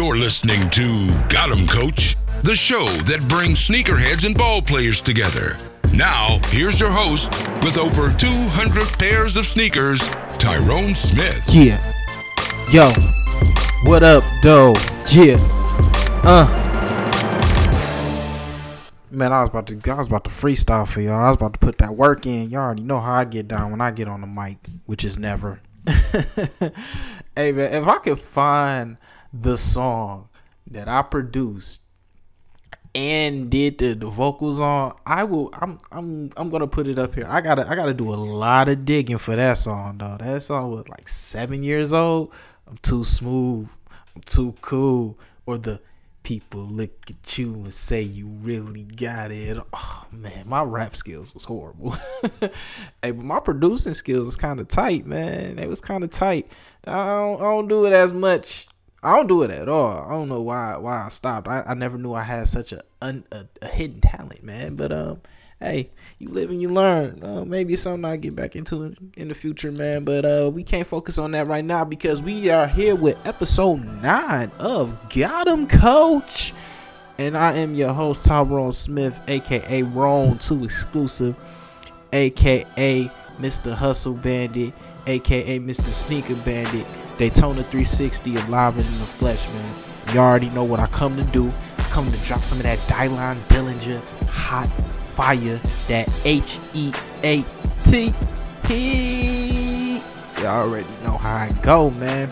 You're listening to Got 'em Coach, the show that brings sneakerheads and ball players together. Now, here's your host with over 200 pairs of sneakers, Tyrone Smith. Yeah. Yo. What up, though? Yeah. Uh. Man, I was about to I was about to freestyle for y'all. I was about to put that work in. Y'all already know how I get down when I get on the mic, which is never. hey man, if I could find the song that I produced and did the, the vocals on, I will. I'm I'm I'm gonna put it up here. I gotta I gotta do a lot of digging for that song, though. That song was like seven years old. I'm too smooth. I'm too cool. Or the people look at you and say you really got it. Oh man, my rap skills was horrible. hey, but my producing skills was kind of tight, man. It was kind of tight. I don't, I don't do it as much I don't do it at all. I don't know why why I stopped. I, I never knew I had such a, un, a, a hidden talent, man. But um, hey, you live and you learn. Uh, maybe it's something I get back into in the future, man. But uh, we can't focus on that right now because we are here with episode nine of Got 'em Coach, and I am your host Tyrone Smith, aka Ron Two Exclusive, aka Mr. Hustle Bandit, aka Mr. Sneaker Bandit Daytona 360 alive and in the flesh, man. You already know what I come to do. I come to drop some of that Dylon Dillinger hot fire, that H E A T. You already know how I go, man.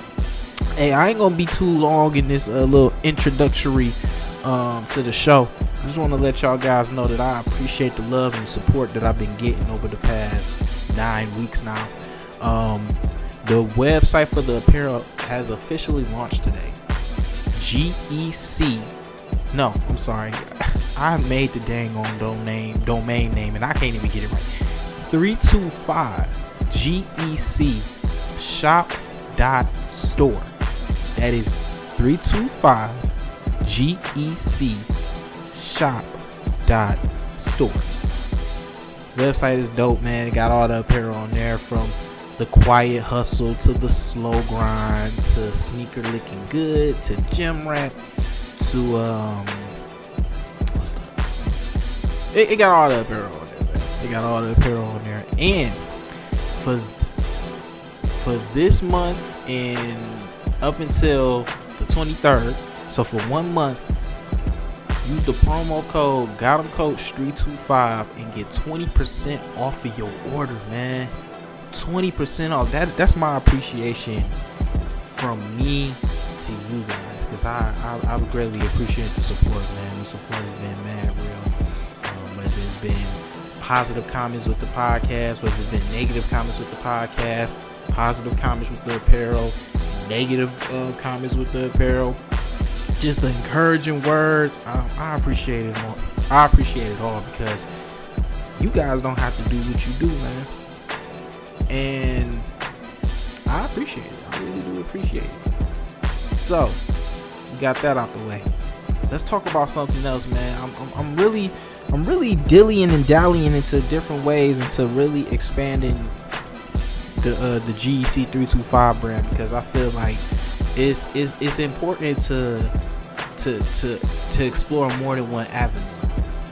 Hey, I ain't gonna be too long in this uh, little introductory um, to the show. I just want to let y'all guys know that I appreciate the love and support that I've been getting over the past nine weeks now. Um, the website for the apparel has officially launched today. GEC. No, I'm sorry. I made the dang on domain domain name and I can't even get it right. 325 GEC shop dot store. That is 325 GEC shop dot store. Website is dope, man. It got all the apparel on there from the quiet hustle to the slow grind to sneaker looking good to gym rap to um what's the it, it got all the apparel on there man. it got all the apparel on there and for for this month and up until the 23rd so for one month use the promo code got 'em coach street 25 and get 20% off of your order man 20% off. That that's my appreciation from me to you guys because I, I, I would greatly appreciate the support, man. The support has been mad real. Um, whether it's been positive comments with the podcast, whether it's been negative comments with the podcast, positive comments with the apparel, negative uh, comments with the apparel, just the encouraging words. I, I appreciate it all. I appreciate it all because you guys don't have to do what you do, man and I appreciate it. I really do appreciate it. So, got that out the way. Let's talk about something else, man. I'm, I'm, I'm really, I'm really dillying and dallying into different ways into really expanding the uh, the GEC 325 brand because I feel like it's it's it's important to to to to explore more than one avenue.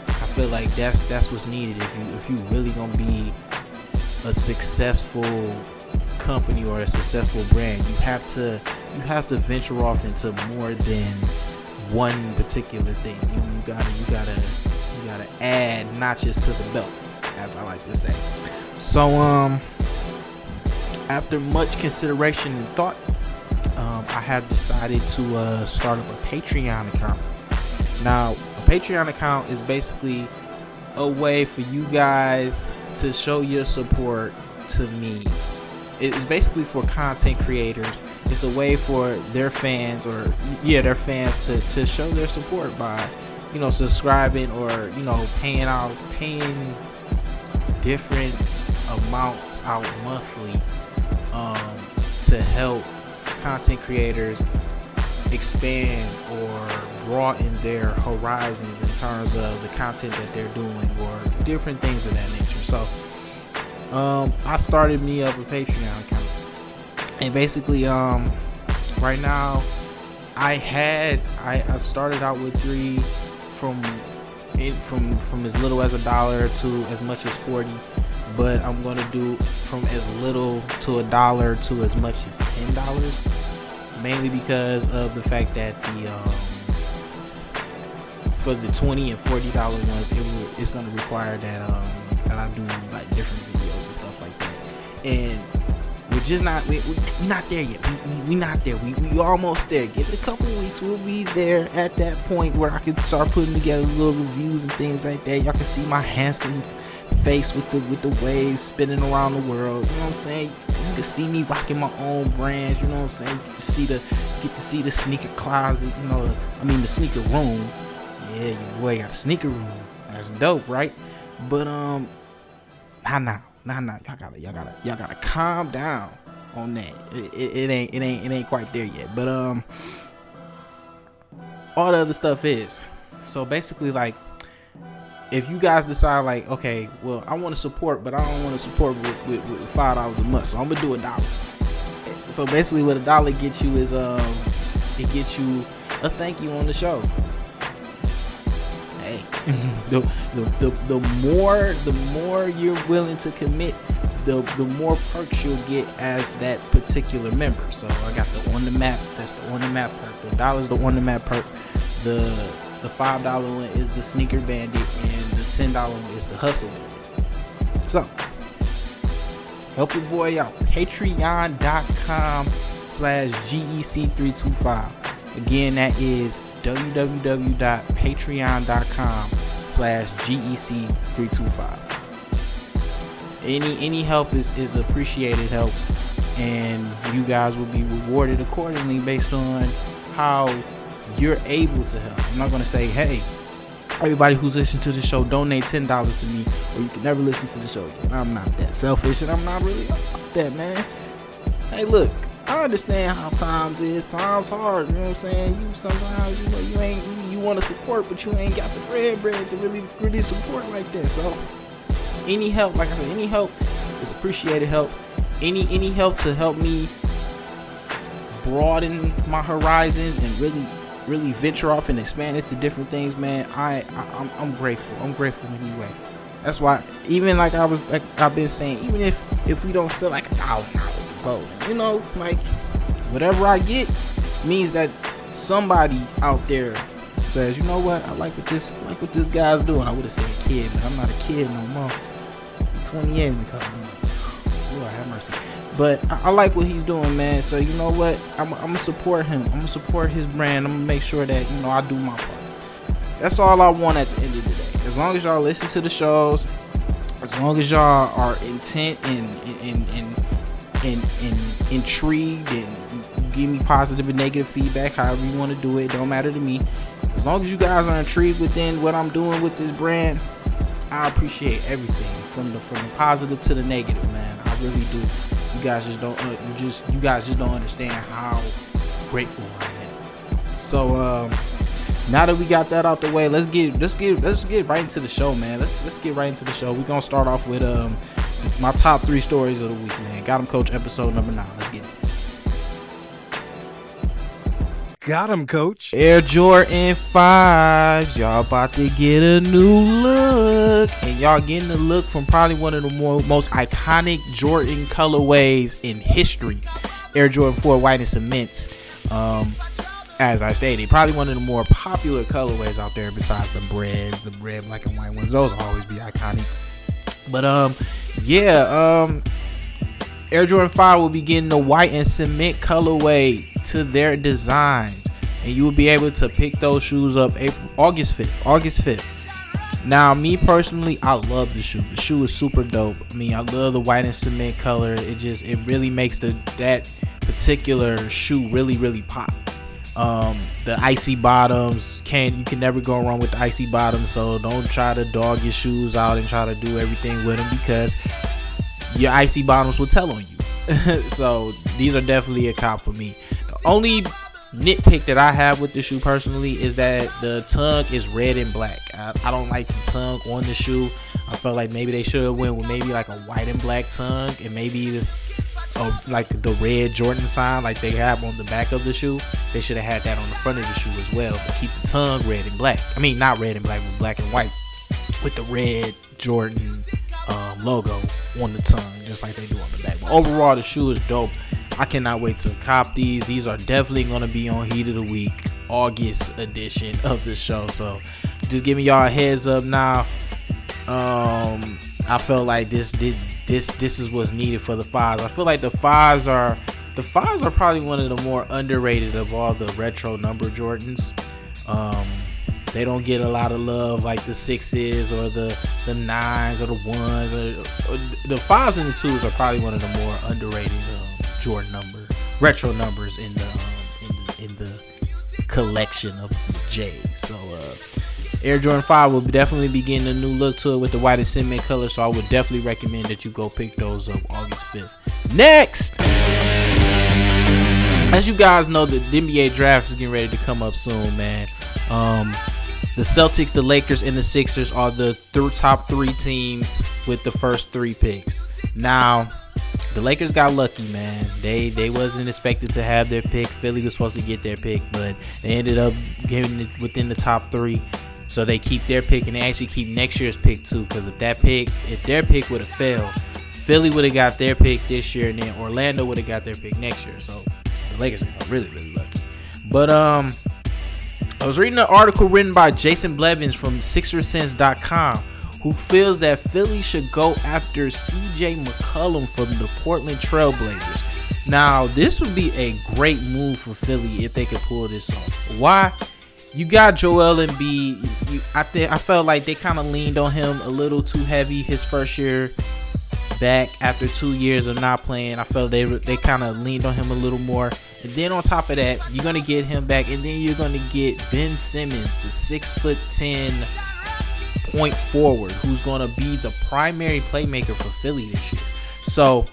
I feel like that's that's what's needed if you if you really gonna be a successful company or a successful brand, you have to you have to venture off into more than one particular thing. You, you gotta you gotta you gotta add notches to the belt, as I like to say. So um after much consideration and thought, um, I have decided to uh, start up a Patreon account. Now, a Patreon account is basically a way for you guys to show your support to me. It's basically for content creators. It's a way for their fans or yeah, their fans to, to show their support by, you know, subscribing or, you know, paying out paying different amounts out monthly um, to help content creators expand or broaden their horizons in terms of the content that they're doing or different things of that nature. So um, I started me up a Patreon account. And basically, um, right now, I had I, I started out with three from it from from as little as a dollar to as much as 40 but i'm to do from as little to a dollar to as much as ten dollars mainly because of the fact that the um, for the 20 and 40 dollar ones it will, it's to require that um that i do like different videos and stuff like that. And we're just not we, we not there yet. We, we, we not there. We, we almost there. Give it a couple weeks. We'll be there at that point where i can start putting together little reviews and things like that. Y'all can see my handsome face with the with the waves spinning around the world. You know what i'm saying? You can see me rocking my own brands. You know what i'm saying? Get to see the get to see the sneaker closet you know i mean the sneaker room yeah your boy got a sneaker room. That's dope right? But um nah nah nah nah y'all gotta y'all gotta y'all gotta calm down on that. It, it, it ain't it ain't it ain't quite there yet. But um all the other stuff is. So basically like if you guys decide like okay well i want to support but i don't want to support with, with, with five dollars a month so i'm gonna do a dollar. So basically what a dollar gets you is um it gets you a thank you on the show hey the, the, the, the more the more you're willing to commit the the more perks you'll get as that particular member. So i got the on the map that's the on the map perk. The dollar's the on the map perk. The the five dollar one is the sneaker bandit and the ten dollar one is the hustle so help your boy out. Patreon.com slash gec325 again that is www.patreon.com slash gec325 any any help is is appreciated help and you guys will be rewarded accordingly based on how you're able to help. I'm not to say hey everybody who's listening to the show donate $10 to me or you can never listen to the show. Again i'm not that selfish and i'm not really that man. Hey look I understand how times is. Times hard, you know what I'm saying? You sometimes you know you ain't you, you want to support, but you ain't got the bread bread to really really support like that. So any help, like I said, any help is appreciated help. Any any help to help me broaden my horizons and really really venture off and expand into different things, man. I, I I'm, I'm grateful. I'm grateful anyway. That's why even like I was like I've been saying, even if if we don't sell like a thousand dollars a boat, you know, like whatever I get means that somebody out there says, you know what, I like what this I like what this guy's doing. I would have said kid, but I'm not a kid no more. I'm 28 in a couple months. Lord have mercy. But I, I, like what he's doing, man. So you know what, I'm, I'm gonna support him. I'm gonna support his brand. I'm gonna make sure that you know I do my part. That's all I want at the end of the day. As long as y'all listen to the shows, as long as y'all are intent and and and and, and intrigued and give me positive and negative feedback, however you want to do it, don't matter to me. As long as you guys are intrigued within what I'm doing with this brand, I appreciate everything from the from the positive to the negative, man. I really do. You guys just don't uh, you just you guys just don't understand how grateful I am. So um now that we got that out the way, let's get let's get let's get right into the show, man. Let's let's get right into the show. We're gonna start off with um my top three stories of the week, man. Got him, coach. Episode number nine. Let's get it. Got him, coach. Air Jordan 5. Y'all about to get a new look. And y'all getting a look from probably one of the more, most iconic Jordan colorways in history. Air Jordan 4 White and Cements. Um, as I stated, probably one of the more popular colorways out there besides the bread, the red, black, and white ones. Those will always be iconic. But um, yeah, um, Air Jordan 5 will be getting the white and cement colorway to their designs. And you will be able to pick those shoes up April, August 5th. August 5th. Now, me personally, I love the shoe. The shoe is super dope. I mean, I love the white and cement color. It just it really makes the that particular shoe really really pop. Um, the icy bottoms can't you can never go wrong with the icy bottoms. So don't try to dog your shoes out and try to do everything with them because your icy bottoms will tell on you. so these are definitely a cop for me. The only nitpick that I have with the shoe personally is that the tongue is red and black. I, I don't like the tongue on the shoe. I felt like maybe they should have went with maybe like a white and black tongue and maybe a, like the red Jordan sign like they have on the back of the shoe. They should have had that on the front of the shoe as well. But keep the tongue red and black. I mean, not red and black, but black and white with the red Jordan um, logo on the tongue, just like they do on the back. But overall, the shoe is dope. I cannot wait to cop these. These are definitely going to be on Heat of the Week, August edition of the show. So just giving y'all a heads up now. Um, I felt like this did this this is what's needed for the fives. I feel like the fives are the fives are probably one of the more underrated of all the retro number Jordans. Um, they don't get a lot of love like the sixes or the the nines or the ones. Or, or the fives and the twos are probably one of the more underrated um, Jordan number retro numbers in the um, in, in the collection of J's. So. Uh, Air Jordan 5 will definitely be getting a new look to it with the white and cement color, so I would definitely recommend that you go pick those up August 5th. Next! As you guys know, the NBA draft is getting ready to come up soon, man. Um, the Celtics, the Lakers, and the Sixers are the th- top three teams with the first three picks. Now, the Lakers got lucky, man. They they wasn't expected to have their pick. Philly was supposed to get their pick, but they ended up getting it within the top three. So they keep their pick and they actually keep next year's pick too. Because if that pick, if their pick would have failed, Philly would have got their pick this year, and then Orlando would have got their pick next year. So the Lakers are really really lucky. But um, I was reading an article written by Jason Blevins from SixerSense.com, who feels that Philly should go after C.J. McCollum from the Portland Trailblazers. Now, this would be a great move for Philly if they could pull this off. Why? You got Joel Embiid. You, I think I felt like they kind of leaned on him a little too heavy his first year back after two years of not playing. I felt they they kind of leaned on him a little more. And then on top of that, you're gonna get him back, and then you're gonna get Ben Simmons, the six foot ten point forward, who's gonna be the primary playmaker for Philly this year. So,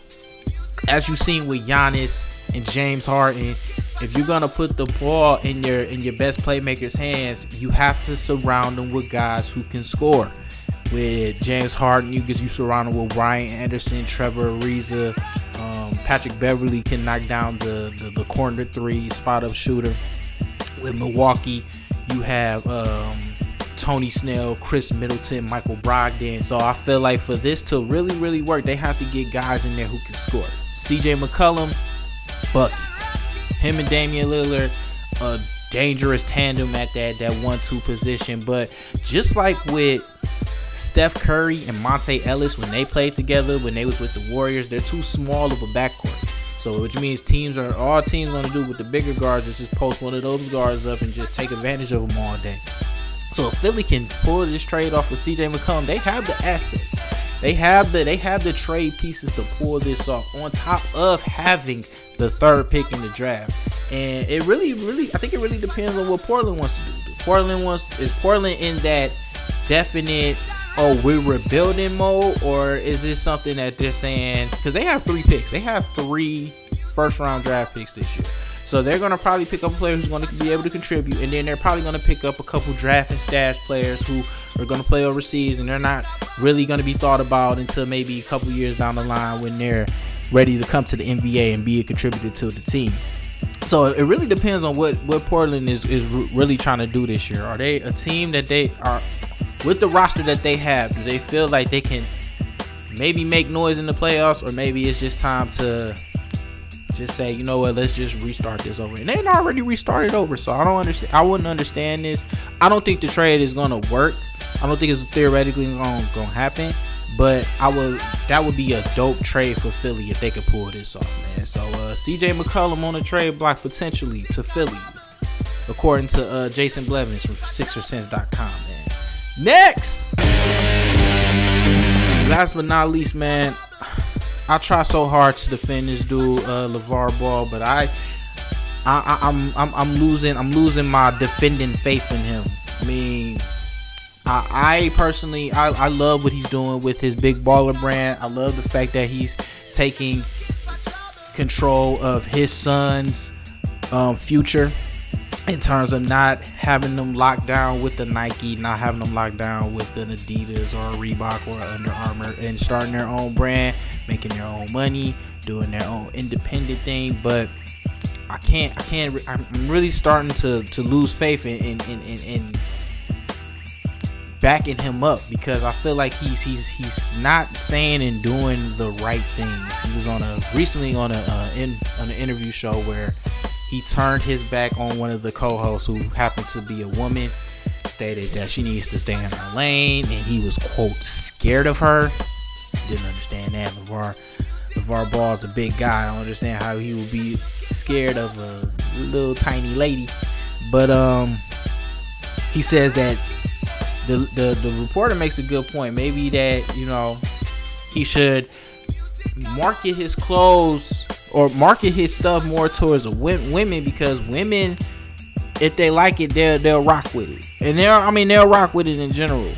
as you've seen with Giannis and James Harden, if you're gonna put the ball in your in your best playmakers' hands, you have to surround them with guys who can score. With James Harden, you get you surrounded with Ryan Anderson, Trevor Ariza, um, Patrick Beverley can knock down the, the, the corner three spot up shooter. With Milwaukee, you have um, Tony Snell, Khris Middleton, Michael Brogdon. So I feel like for this to really, really work, they have to get guys in there who can score. CJ McCollum, buckets. Him and Damian Lillard, a dangerous tandem at that that one-two position. But just like with Steph Curry and Monta Ellis when they played together when they was with the Warriors, they're too small of a backcourt. So which means teams are all teams gonna do with the bigger guards is just post one of those guards up and just take advantage of them all day. So if Philly can pull this trade off with CJ McCollum, they have the assets. They have the they have the trade pieces to pull this off on top of having the third pick in the draft. And it really, really, I think it really depends on what Portland wants to do. Portland wants is Portland in that definite oh we're rebuilding mode or is this something that they're saying because they have three picks they have three first round draft picks this year so they're going to probably pick up a player who's going to be able to contribute and then they're probably going to pick up a couple draft and stash players who are going to play overseas and they're not really going to be thought about until maybe a couple years down the line when they're ready to come to the NBA and be a contributor to the team so it really depends on what what Portland is is really trying to do this year. Are they a team that they are with the roster that they have? Do they feel like they can maybe make noise in the playoffs, or maybe it's just time to just say, you know what, let's just restart this over. And they already restarted over, so I don't understand. I wouldn't understand this. I don't think the trade is gonna work. I don't think it's theoretically gonna, gonna happen. But I would that would be a dope trade for Philly if they could pull this off, man. So uh, CJ McCollum on the trade block potentially to Philly, according to uh, Jason Blevins from SixerSense.com, man. Next, last but not least, man, I try so hard to defend this dude, uh, LaVar Ball, but I, I, I'm, I'm, I'm losing, I'm losing my defending faith in him. I mean, I, I personally, I, I love what he's doing with his big baller brand. I love the fact that he's taking control of his son's um, future in terms of not having them locked down with the Nike, not having them locked down with the Adidas or a Reebok or Under Armour, and starting their own brand, making their own money, doing their own independent thing, but I can't. I can't. I'm really starting to to lose faith in in in, in, in backing him up because I feel like he's he's he's not saying and doing the right things. He was on a recently on a uh, in on an interview show where he turned his back on one of the co-hosts who happened to be a woman. Stated that she needs to stay in her lane, and he was quote scared of her. Didn't understand that. LaVar LaVar Ball is a big guy. I don't understand how he would be scared of a little tiny lady. But um, he says that the, the the reporter makes a good point. Maybe that you know he should market his clothes or market his stuff more towards women because women, if they like it, they'll they'll rock with it, and they'll I mean they'll rock with it in general.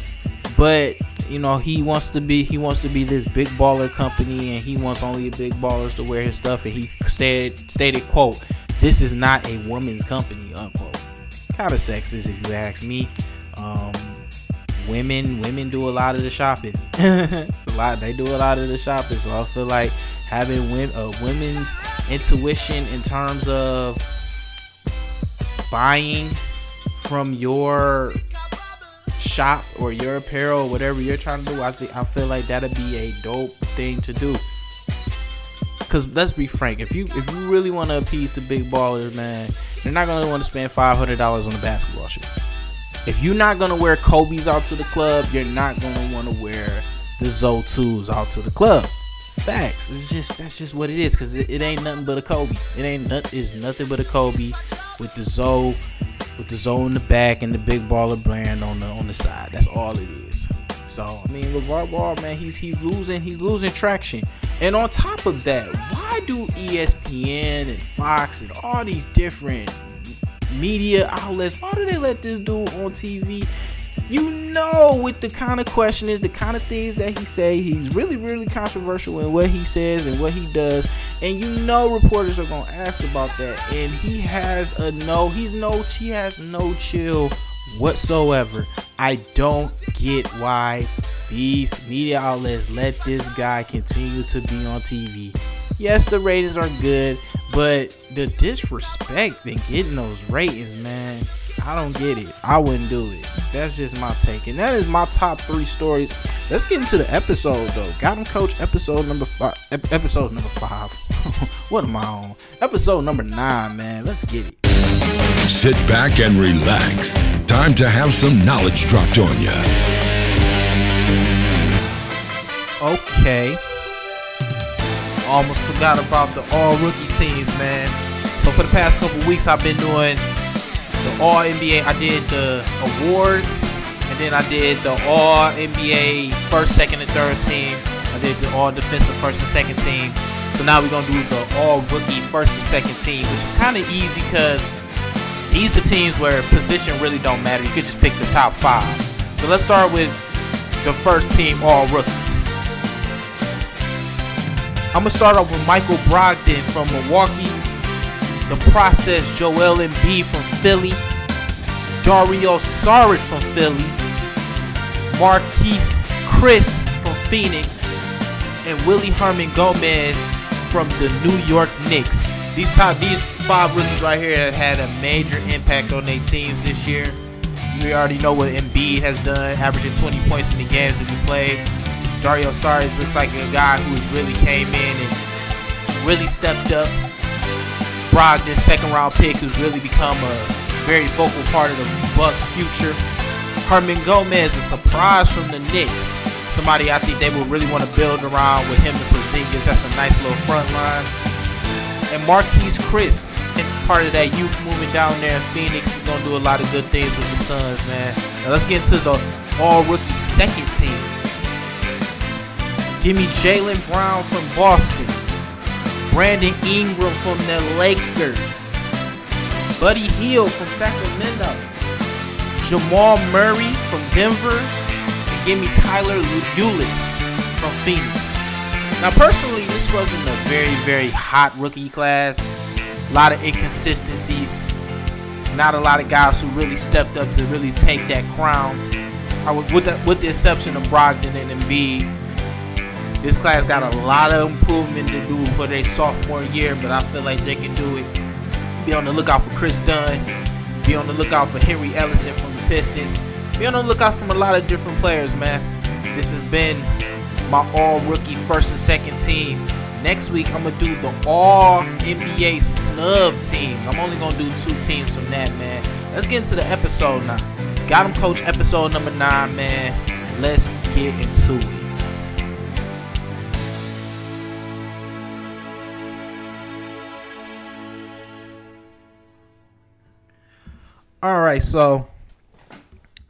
But you know he wants to be he wants to be this big baller company, and he wants only big ballers to wear his stuff. And he said stated quote, "This is not a woman's company." Unquote. Kind of sexist if you ask me. Um, women women do a lot of the shopping. it's a lot. They do a lot of the shopping. So I feel like having women, uh, women's intuition in terms of buying from your shop or your apparel whatever you're trying to do. I think I feel like that'd be a dope thing to do. Cause let's be frank, if you if you really want to appease the big ballers, man, you're not gonna want to spend five hundred dollars on a basketball shoe. If you're not gonna wear Kobe's out to the club, you're not gonna want to wear the ZO2s out to the club. Facts. It's just that's just what it is. Cause it, it ain't nothing but a Kobe. It ain't nothing. It's nothing but a Kobe with the Zoe, with the Zoe in the back and the big baller brand on the on the side. That's all it is. So I mean, LaVar Ball, man, he's he's losing he's losing traction. And on top of that, why do ESPN and Fox and all these different media outlets. Why do they let this dude on TV? You know, with the kind of questions, the kind of things that he say, he's really, really controversial in what he says and what he does. And you know, reporters are gonna ask about that. And he has a no. He's no. He has no chill whatsoever. I don't get why these media outlets let this guy continue to be on TV. Yes, the ratings are good, but the disrespect in getting those ratings, man, I don't get it. I wouldn't do it. That's just my take. And that is my top three stories. Let's get into the episode though. Got him coach episode number five episode number five. what am I on? Episode number nine, man. Let's get it. Sit back and relax. Time to have some knowledge dropped on you. Okay almost forgot about the all rookie teams, man. So for the past couple weeks, I've been doing the all NBA. I did the awards, and then I did the all NBA first, second, and third team. I did the all defensive first and second team. So now we're gonna do the all rookie first and second team, which is kind of easy because these the teams where position really don't matter. You could just pick the top five. So let's start with the first team all rookies. I'm gonna start off with Michael Brogdon from Milwaukee, The Process, Joel Embiid from Philly, Dario Saric from Philly, Marquese Chriss from Phoenix, and Willy Hernangomez from the New York Knicks. These top, these five rookies right here have had a major impact on their teams this year. We already know what Embiid has done, averaging 20 points in the games that he played. Dario Saric looks like a guy who's really came in and really stepped up. Brogdon, second round pick, who's really become a very vocal part of the Bucks' future. Hernangomez, a surprise from the Knicks. Somebody I think they will really want to build around with him and Porzingis. That's a nice little front line. And Marquese Chriss, part of that youth movement down there in Phoenix. He's gonna do a lot of good things with the Suns, man. Now let's get into the all rookie second team. Give me Jaylen Brown from Boston. Brandon Ingram from the Lakers. Buddy Hield from Sacramento. Jamal Murray from Denver. And give me Tyler Ulis from Phoenix. Now, personally, this wasn't a very, very hot rookie class. A lot of inconsistencies. Not a lot of guys who really stepped up to really take that crown. I would, with the, with the exception of Brogdon and Embiid This class got a lot of improvement to do for their sophomore year, but I feel like they can do it. Be on the lookout for Kris Dunn. Be on the lookout for Henry Ellenson from the Pistons. Be on the lookout from a lot of different players, man. This has been my all rookie first and second team. Next week, I'm going to do the all NBA snub team. I'm only going to do two teams from that, man. Let's get into the episode now. Got him, coach, episode number nine, man. Let's get into it. All right, so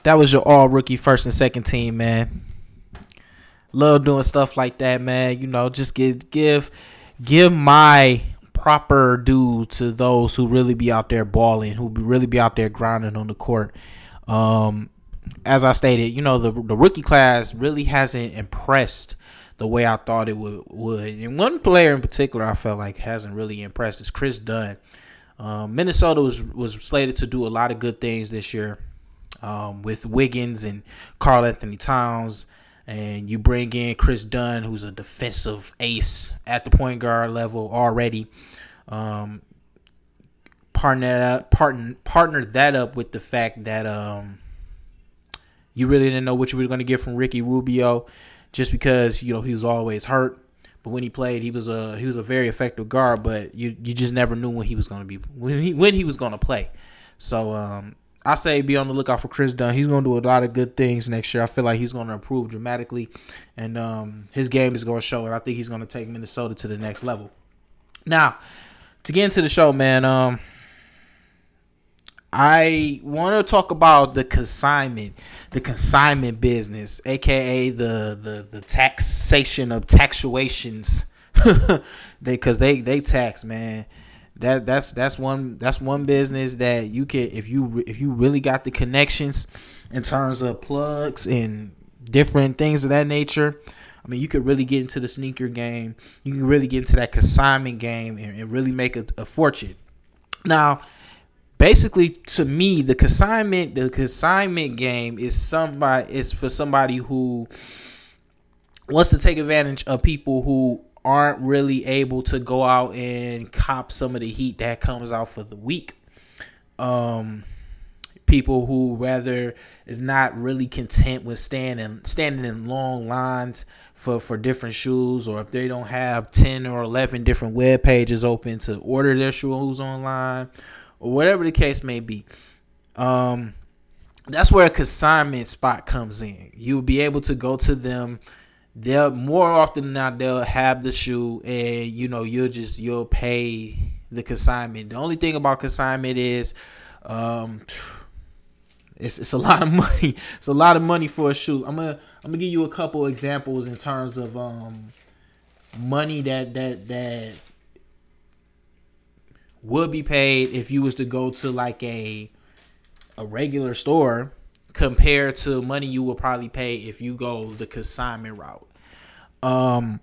that was your all rookie first and second team, man. Love doing stuff like that, man. You know, just give give give my proper due to those who really be out there balling, who really be out there grinding on the court. Um, as I stated, you know, the the rookie class really hasn't impressed the way I thought it would would. And one player in particular I felt like hasn't really impressed is Kris Dunn. Um, Minnesota was was slated to do a lot of good things this year um, with Wiggins and Karl-Anthony Towns, and you bring in Kris Dunn, who's a defensive ace at the point guard level already. Um, partner partner, partner that up with the fact that um, you really didn't know what you were going to get from Ricky Rubio, just because you know he was always hurt. But when he played, he was a he was a very effective guard. But you you just never knew when he was going to be when he when he was going to play. So um, I say be on the lookout for Kris Dunn. He's going to do a lot of good things next year. I feel like he's going to improve dramatically, and um, his game is going to show. And I think he's going to take Minnesota to the next level. Now, to get into the show, man. Um, I want to talk about the consignment, the consignment business, aka the the the taxation of taxations. they because they they tax man. That that's that's one that's one business that you can if you if you really got the connections in terms of plugs and different things of that nature. I mean, you could really get into the sneaker game. You can really get into that consignment game and, and really make a, a fortune. Now, basically to me the consignment the consignment game is somebody is for somebody who wants to take advantage of people who aren't really able to go out and cop some of the heat that comes out for the week. Um people who rather is not really content with standing standing in long lines for for different shoes or if they don't have 10 or 11 different web pages open to order their shoes online whatever the case may be. Um, that's where a consignment spot comes in. You'll be able to go to them. They'll more often than not they'll have the shoe, and you know you'll just you'll pay the consignment. The only thing about consignment is, um, it's it's a lot of money. It's a lot of money for a shoe. I'm gonna I'm gonna give you a couple examples in terms of um money that that that would be paid if you was to go to like a a regular store compared to money you will probably pay if you go the consignment route. Um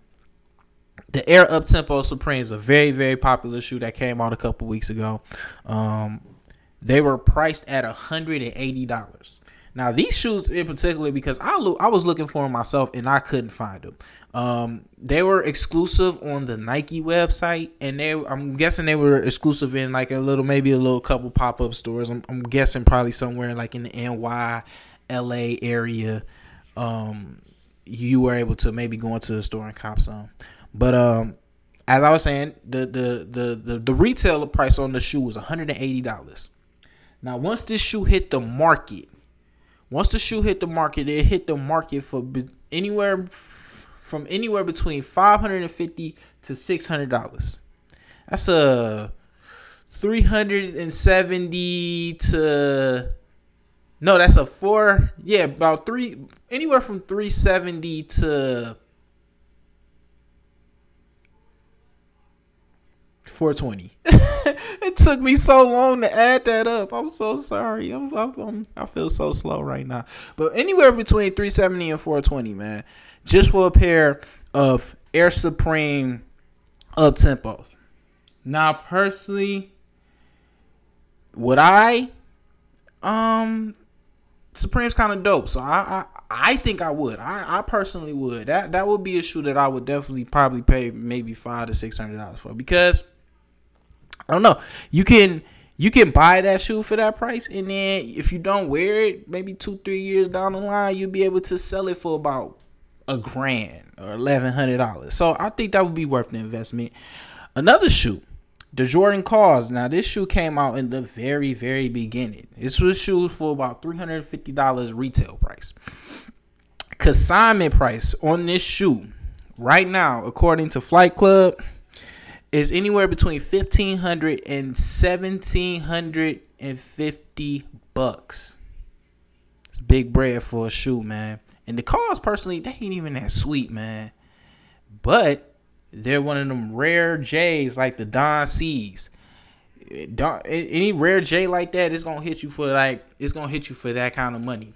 the Air Up Tempo Supreme is a very very popular shoe that came out a couple weeks ago. Um they were priced at $180. Now these shoes in particular because I lo- I was looking for them myself and I couldn't find them. Um, they were exclusive on the Nike website, and they I'm guessing they were exclusive in like a little maybe a little couple pop up stores. I'm, I'm, guessing probably somewhere like in the NY, LA area. Um, you were able to maybe go into the store and cop some, but um, as I was saying, the the the the, the retail price on the shoe was 180 dollars. Now, once this shoe hit the market, once the shoe hit the market, it hit the market for anywhere from anywhere between 550 to 600 dollars. That's a 370 to no that's a four yeah about three anywhere from 370 to 420 it took me so long to add that up. I'm so sorry. I'm, I'm, I'm, i feel so slow right now. But anywhere between 370 and 420 man just for a pair of Air Supreme up tempos. Now, personally, would I? Um, Supreme's kind of dope, so I, I I think I would. I, I personally would. That that would be a shoe that I would definitely probably pay maybe five to six hundred dollars for because I don't know. You can you can buy that shoe for that price, and then if you don't wear it, maybe two three years down the line, you'll be able to sell it for about a grand or eleven hundred dollars. So I think that would be worth the investment. Another shoe the Jordan KAWS. Now, this shoe came out in the very, very beginning. This was shoes for about $350 retail price. Consignment price on this shoe right now, according to Flight Club, is anywhere between 1500 and 1750 bucks. It's big bread for a shoe, man. And the cars, personally, they ain't even that sweet, man. But they're one of them rare J's like the Don C's. Don, Any rare J like that, it's gonna hit you for like it's gonna hit you for that kind of money.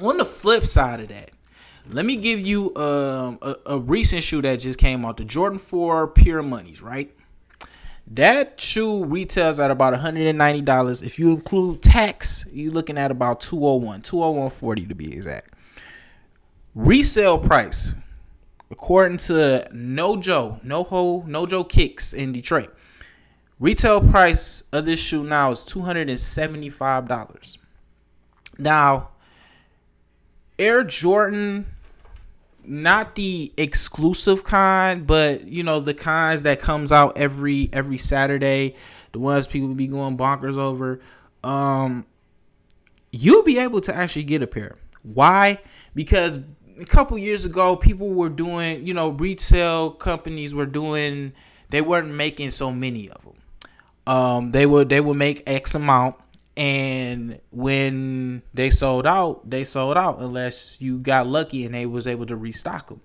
On the flip side of that, let me give you um, a, a recent shoe that just came out, the Jordan 4 Pure Monies, right? That shoe retails at about $190. If you include tax, you're looking at about 201, 201.40 to be exact. Resale price According to Nojo, NoHo, Nojo Kicks in Detroit, retail price of this shoe now is two hundred and seventy-five dollars. Now, Air Jordan, not the exclusive kind, but you know the kinds that comes out every every Saturday, the ones people be going bonkers over. Um, you'll be able to actually get a pair. Why? Because a couple years ago, people were doing, you know, retail companies were doing, they weren't making so many of them. Um, they would they would make X amount, and when they sold out, they sold out unless you got lucky and they was able to restock them.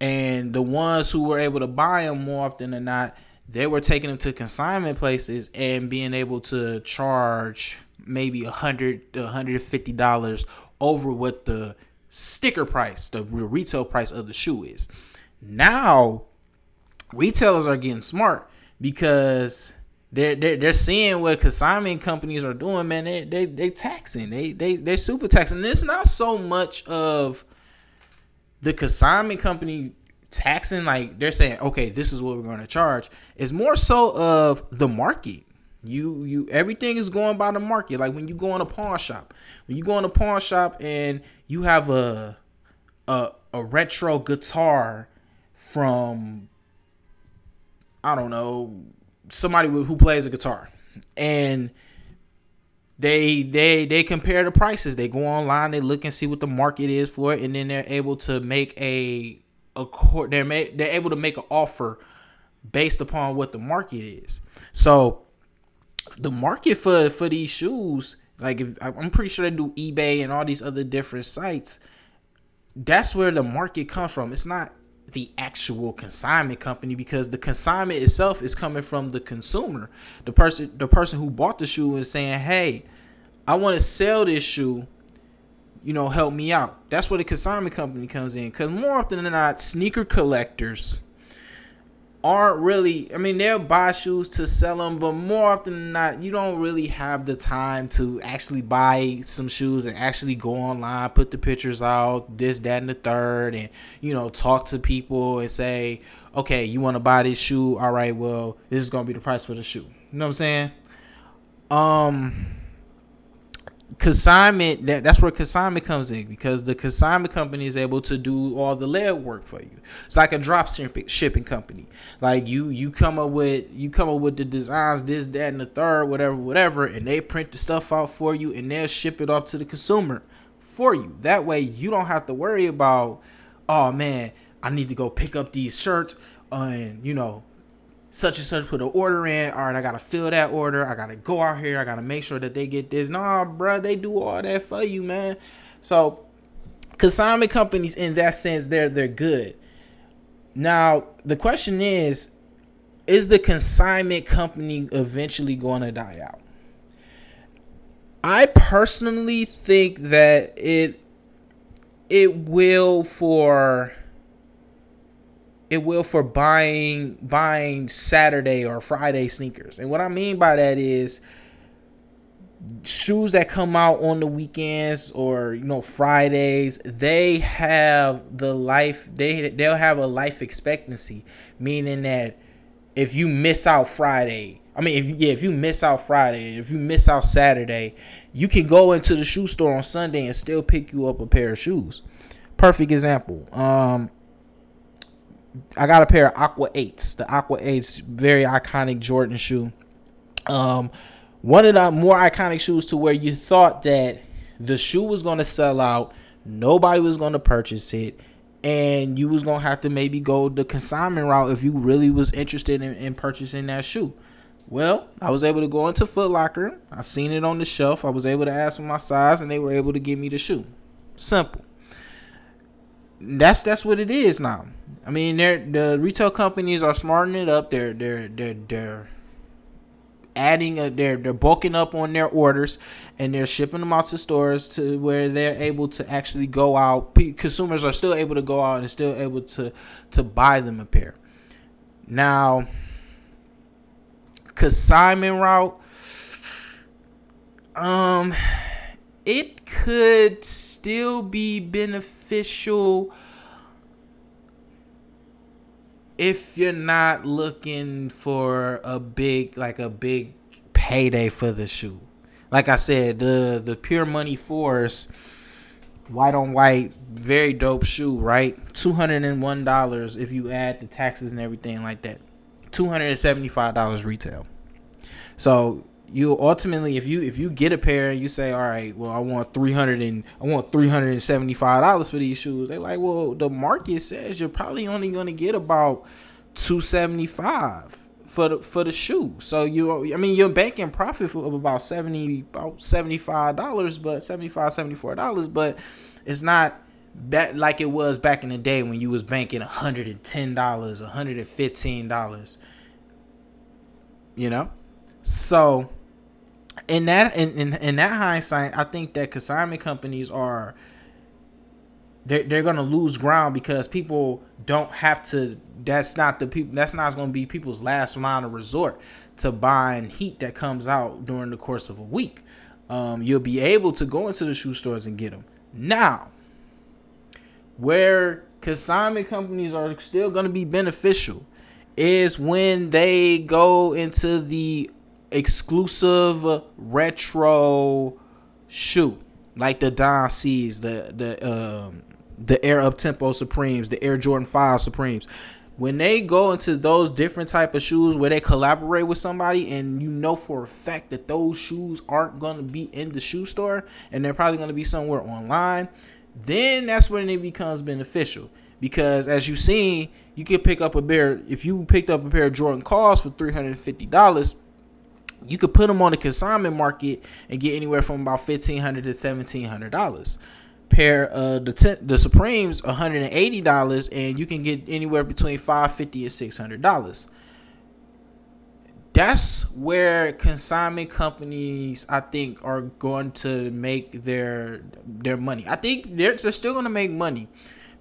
And the ones who were able to buy them more often than not, they were taking them to consignment places and being able to charge maybe a hundred to hundred fifty dollars over what the sticker price, the retail price of the shoe is. Now, retailers are getting smart because they're they're, they're seeing what consignment companies are doing. Man, they they they taxing. They they they're super taxing. And it's not so much of the consignment company taxing like they're saying okay this is what we're going to charge it's more so of the market you you everything is going by the market. Like when you go in a pawn shop, when you go in a pawn shop and you have a a a retro guitar from I don't know somebody who plays a guitar, and they they they compare the prices. They go online, they look and see what the market is for it, and then they're able to make a a they're they're able to make an offer based upon what the market is. So the market for for these shoes, like if, I'm pretty sure they do eBay and all these other different sites. That's where the market comes from. It's not the actual consignment company because the consignment itself is coming from the consumer. The person the person who bought the shoe is saying, "Hey, I want to sell this shoe. You know, help me out." That's where the consignment company comes in cuz more often than not sneaker collectors aren't really i mean they'll buy shoes to sell them but more often than not you don't really have the time to actually buy some shoes and actually go online put the pictures out this that and the third and you know talk to people and say okay you want to buy this shoe? All right well this is gonna be the price for the shoe. You know what i'm saying? Um consignment that that's where consignment comes in because the consignment company is able to do all the lead work for you. It's like a drop shipping, company. Like you you come up with you come up with the designs this that and the third whatever whatever and they print the stuff out for you and they'll ship it off to the consumer for you. That way you don't have to worry about oh man i need to go pick up these shirts and you know such and such put an order in. All right, I gotta fill that order. I gotta go out here. I gotta make sure that they get this. Nah, bro, they do all that for you, man. So consignment companies, in that sense, they're they're good. Now the question is, is the consignment company eventually going to die out? I personally think that it it will for it will for buying buying Saturday or Friday sneakers. And what I mean by that is shoes that come out on the weekends or you know Fridays, they have the life they they'll have a life expectancy, meaning that if you miss out Friday, I mean if yeah, if you miss out Friday, if you miss out Saturday, you can go into the shoe store on Sunday and still pick you up a pair of shoes. Perfect example. Um I got a pair of Aqua 8s. The Aqua 8s, very iconic Jordan shoe. Um one of the more iconic shoes to where you thought that the shoe was going to sell out, nobody was going to purchase it, and you was going to have to maybe go the consignment route if you really was interested in, in purchasing that shoe. Well, I was able to go into Foot Locker. I seen it on the shelf. I was able to ask for my size, and they were able to give me the shoe. Simple. That's that's what it is now. I mean, they're the retail companies are smarting it up. They're they're they're they're adding a, they're they're bulking up on their orders and they're shipping them out to stores to where they're able to actually go out consumers are still able to go out and still able to to buy them a pair now consignment route um it could still be beneficial if you're not looking for a big like a big payday for the shoe. Like I said, the the Pure Money Force white on white, very dope shoe, right? Two hundred and one dollars if you add the taxes and everything like that. Two hundred and seventy five dollars retail. So you ultimately if you if you get a pair and you say all right well i want 300 and i want 375 dollars for these shoes they like well the market says you're probably only going to get about 275 for the for the shoe. So you i mean you're banking profit of about 70 about 75 dollars but 75 74 dollars but it's not that like it was back in the day when you was banking 110 dollars 115 dollars you know? So in that in, in in that hindsight, I think that consignment companies are they're, they're gonna lose ground because people don't have to that's not the people that's not gonna be people's last line of resort to buying heat that comes out during the course of a week. Um, you'll be able to go into the shoe stores and get them now where consignment companies are still gonna be beneficial is when they go into the exclusive retro shoe like the Don C's, the the um the Air Up Tempo Supremes, the Air Jordan 5 Supremes. When they go into those different type of shoes where they collaborate with somebody and you know for a fact that those shoes aren't going to be in the shoe store and they're probably going to be somewhere online, then that's when it becomes beneficial. Because as you've seen, you can pick up a pair if you picked up a pair of Jordan KAWS for $350 you could put them on the consignment market and get anywhere from about fifteen hundred to seventeen hundred dollars. Pair of the t- the Supremes, one hundred and eighty dollars, and you can get anywhere between five fifty and six hundred dollars. That's where consignment companies, I think, are going to make their their money. I think they're, they're still going to make money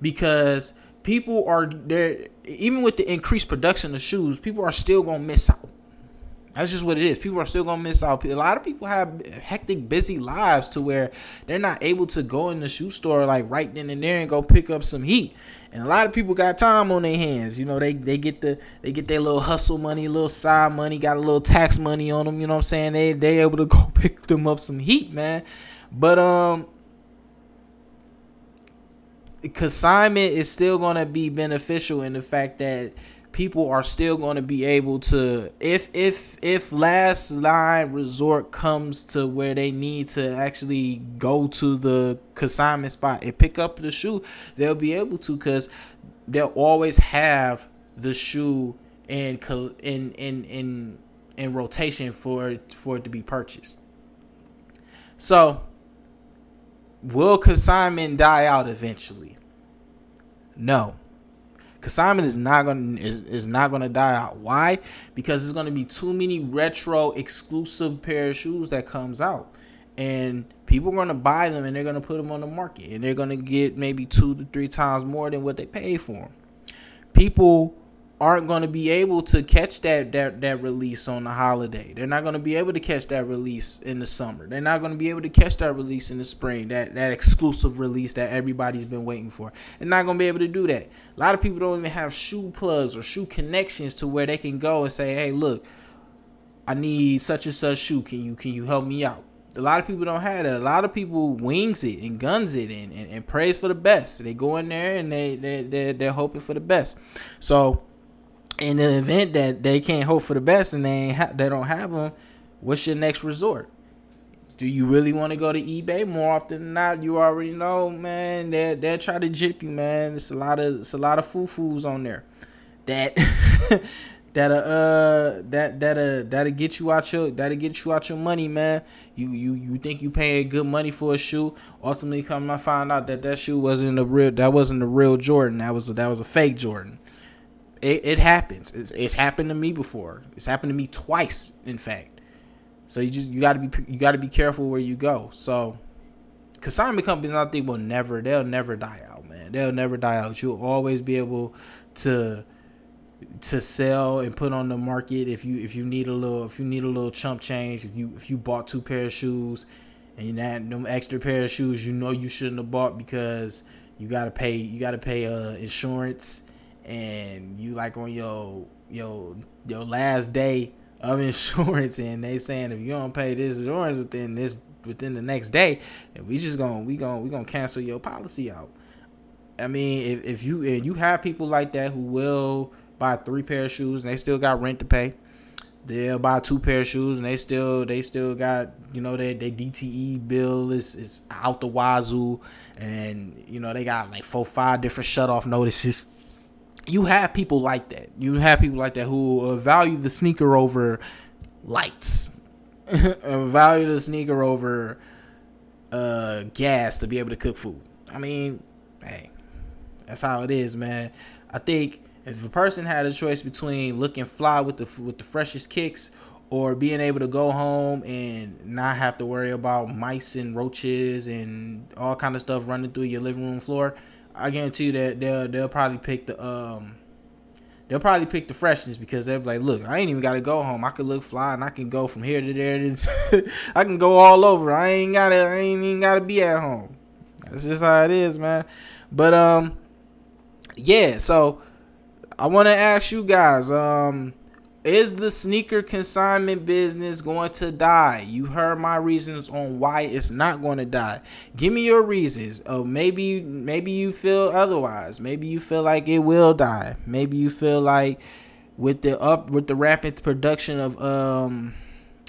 because people are there. Even with the increased production of shoes, people are still going to miss out that's just what it is. People are still gonna miss out. A lot of people have hectic, busy lives to where they're not able to go in the shoe store like right then and there and go pick up some heat. And a lot of people got time on their hands. You know, they they get the they get their little hustle money, a little side money, got a little tax money on them. You know what I'm saying? They they able to go pick them up some heat, man. But um, consignment is still gonna be beneficial in the fact that people are still going to be able to if if if last line resort comes to where they need to actually go to the consignment spot and pick up the shoe they'll be able to because they'll always have the shoe in in in in in rotation for for it to be purchased. So will consignment die out eventually? No Consignment is not gonna is, is not gonna die out. Why? Because there's gonna be too many retro exclusive pair of shoes that comes out, and people are gonna buy them and they're gonna put them on the market, and they're gonna get maybe two to three times more than what they paid for them. People aren't going to be able to catch that, that that release on the holiday. They're not going to be able to catch that release in the summer. They're not going to be able to catch that release in the spring. That that exclusive release that everybody's been waiting for. They're not going to be able to do that. A lot of people don't even have shoe plugs or shoe connections to where they can go and say, "Hey, look, I need such and such shoe. Can you can you help me out?" A lot of people don't have that. A lot of people wings it and guns it and, and, and prays for the best. They go in there and they, they, they, they're hoping for the best. So in the event that they can't hope for the best and they ha- they don't have them, what's your next resort? Do you really want to go to eBay more often than not? You already know, man. They they try to jip you, man. It's a lot of it's a lot of foo foos on there. That that uh that that uh that'll get you out your that'll get you out your money, man. You you you think you paying good money for a shoe? Ultimately, come to find out that that shoe wasn't a real that wasn't a real Jordan. That was a, that was a fake Jordan. It, it happens. It's, it's happened to me before. It's happened to me twice, in fact. So you just you got to be you got to be careful where you go. So consignment companies, I think, will never they'll never die out, man. They'll never die out. You'll always be able to to sell and put on the market if you if you need a little if you need a little chump change if you if you bought two pair of shoes and you had them extra pair of shoes you know you shouldn't have bought because you gotta pay you gotta pay uh insurance and you like on your your your last day of insurance and they saying if you don't pay this insurance within this within the next day and we just gonna we gonna we gonna cancel your policy out. I mean if, if you if you have people like that who will buy three pair of shoes and they still got rent to pay they'll buy two pair of shoes and they still they still got you know their, their DTE bill is, is out the wazoo. And you know they got like four five different shut off notices you have people like that. You have people like that who value the sneaker over lights, value the sneaker over uh, gas to be able to cook food. I mean, hey, that's how it is, man. I think if a person had a choice between looking fly with the with the freshest kicks or being able to go home and not have to worry about mice and roaches and all kind of stuff running through your living room floor, I guarantee you that they'll they'll probably pick the um they'll probably pick the freshness because they're like, look, I ain't even got to go home. I can look fly and I can go from here to there. I can go all over. I ain't gotta. I ain't even gotta be at home. That's just how it is, man. But um, yeah. So I want to ask you guys, um, is the sneaker consignment business going to die? You heard my reasons on why it's not going to die. Give me your reasons. Oh, maybe maybe you feel otherwise. Maybe you feel like it will die. Maybe you feel like with the up with the rapid production of um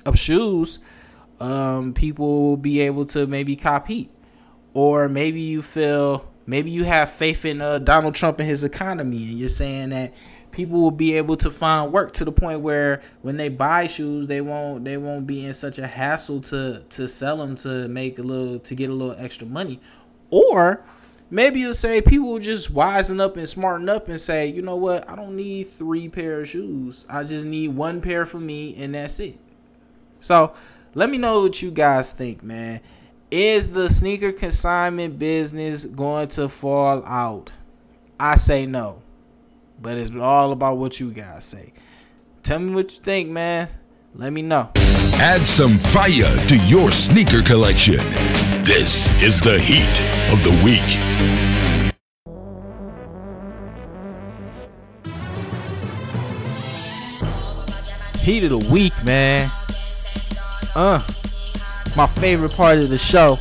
of shoes, um people will be able to maybe copy. Or maybe you feel maybe you have faith in uh, Donald Trump and his economy and you're saying that people will be able to find work to the point where when they buy shoes they won't they won't be in such a hassle to to sell them to make a little to get a little extra money. Or maybe you'll say people will just wisen up and smarten up and say you know what? I don't need three pair of shoes. I just need one pair for me and that's it. So let me know what you guys think man. Is the sneaker consignment business going to fall out? I say no but it's all about what you guys say. Tell me what you think, man. Let me know. Add some fire to your sneaker collection. This is the heat of the week. Heat of the week, man. Uh, my favorite part of the show.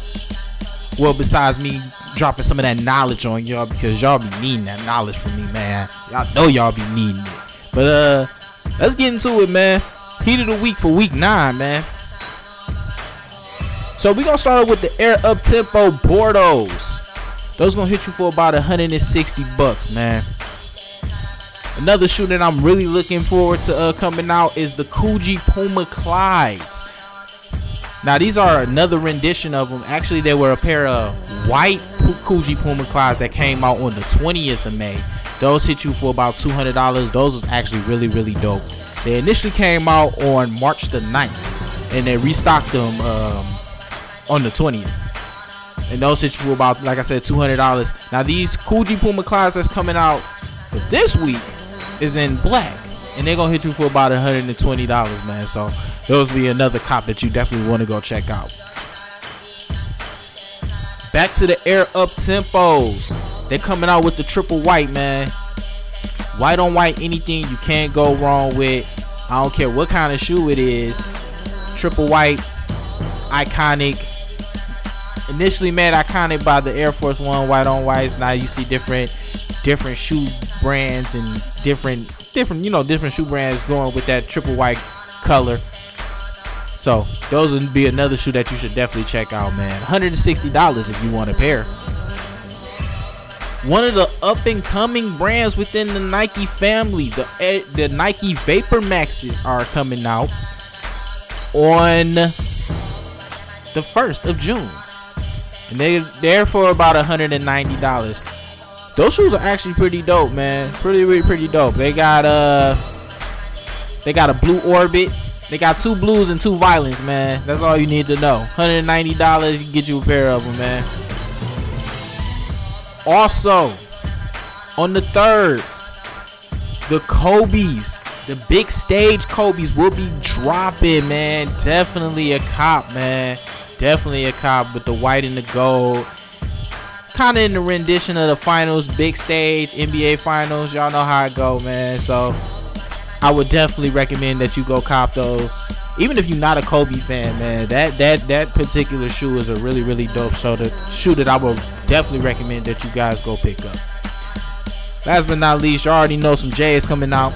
Well, besides me dropping some of that knowledge on y'all because y'all be needing that knowledge from me, man. Y'all know y'all be needing it. But uh, let's get into it, man. Heat of the week for week nine, man. So we gonna start with the Air Up Tempo Bordeaux. Those gonna hit you for about 160 bucks, man. Another shoe that I'm really looking forward to uh, coming out is the Coogi Puma Clydes. Now these are another rendition of them. Actually, they were a pair of white Coogi Puma Clydes that came out on the 20th of May. Those hit you for about $200. Those was actually really, really dope. They initially came out on March the 9th, and they restocked them um, on the 20th. And those hit you for about, like I said, $200. Now these Coogi Puma Clydes that's coming out for this week is in black. And they're gonna hit you for about $120, man. So those be another cop that you definitely want to go check out. Back to the air up tempos. They're coming out with the triple white, man. White on white, anything you can't go wrong with. I don't care what kind of shoe it is. Triple white, iconic. Initially made iconic by the Air Force One white on whites. Now you see different different shoe brands and different different you know different shoe brands going with that triple white color. So those would be another shoe that you should definitely check out, man. $160 if you want a pair. One of the up and coming brands within the Nike family, the eh, the Nike Vapor Maxes are coming out on the first of June, and they they're for about $190. Those shoes are actually pretty dope, man. Pretty, pretty, pretty dope. They got uh, they got a blue orbit. They got two blues and two violets, man. That's all you need to know. $190, you can get you a pair of them, man. Also, on the third, the Kobe's, the big stage Kobe's will be dropping, man. Definitely a cop, man. Definitely a cop with the white and the gold. Kind of in the rendition of the finals, big stage, NBA finals. Y'all know how it go, man. So I would definitely recommend that you go cop those. Even if you're not a Kobe fan, man, that that that particular shoe is a really really dope shoe. The shoe that I would definitely recommend that you guys go pick up. Last but not least, you already know some J is coming out.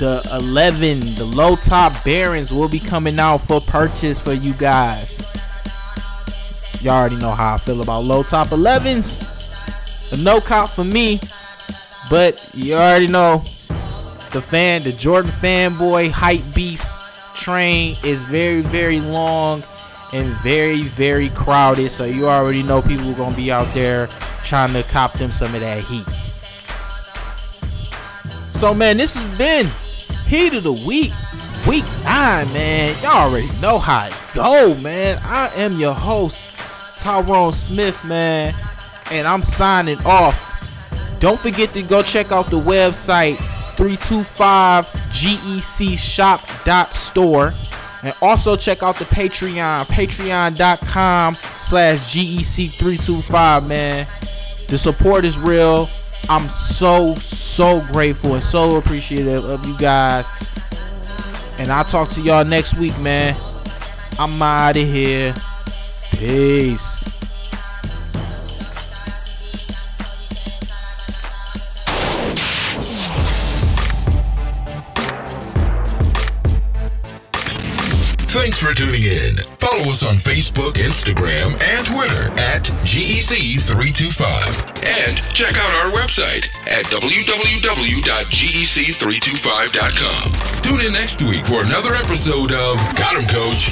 The 11, the low top Barons will be coming out for purchase for you guys. Y'all already know how I feel about low top 11s. A no cop for me, but you already know the fan, the Jordan fanboy hype beast train is very, very long and very, very crowded. So you already know people are gonna be out there trying to cop them some of that heat. So man, this has been Heat of the Week, week nine, man. Y'all already know how it go, man. I am your host, Tyrone Smith, man, and I'm signing off. Don't forget to go check out the website 325gecshop.store and also check out the patreon patreon.com slash gec325 man. The support is real. I'm so so grateful and so appreciative of you guys. And i'll talk to y'all next week man. I'm out of here peace Thanks for tuning in. Follow us on Facebook, Instagram, and Twitter at GEC325. And check out our website at www.gec325.com. Tune in next week for another episode of Got 'em Coach.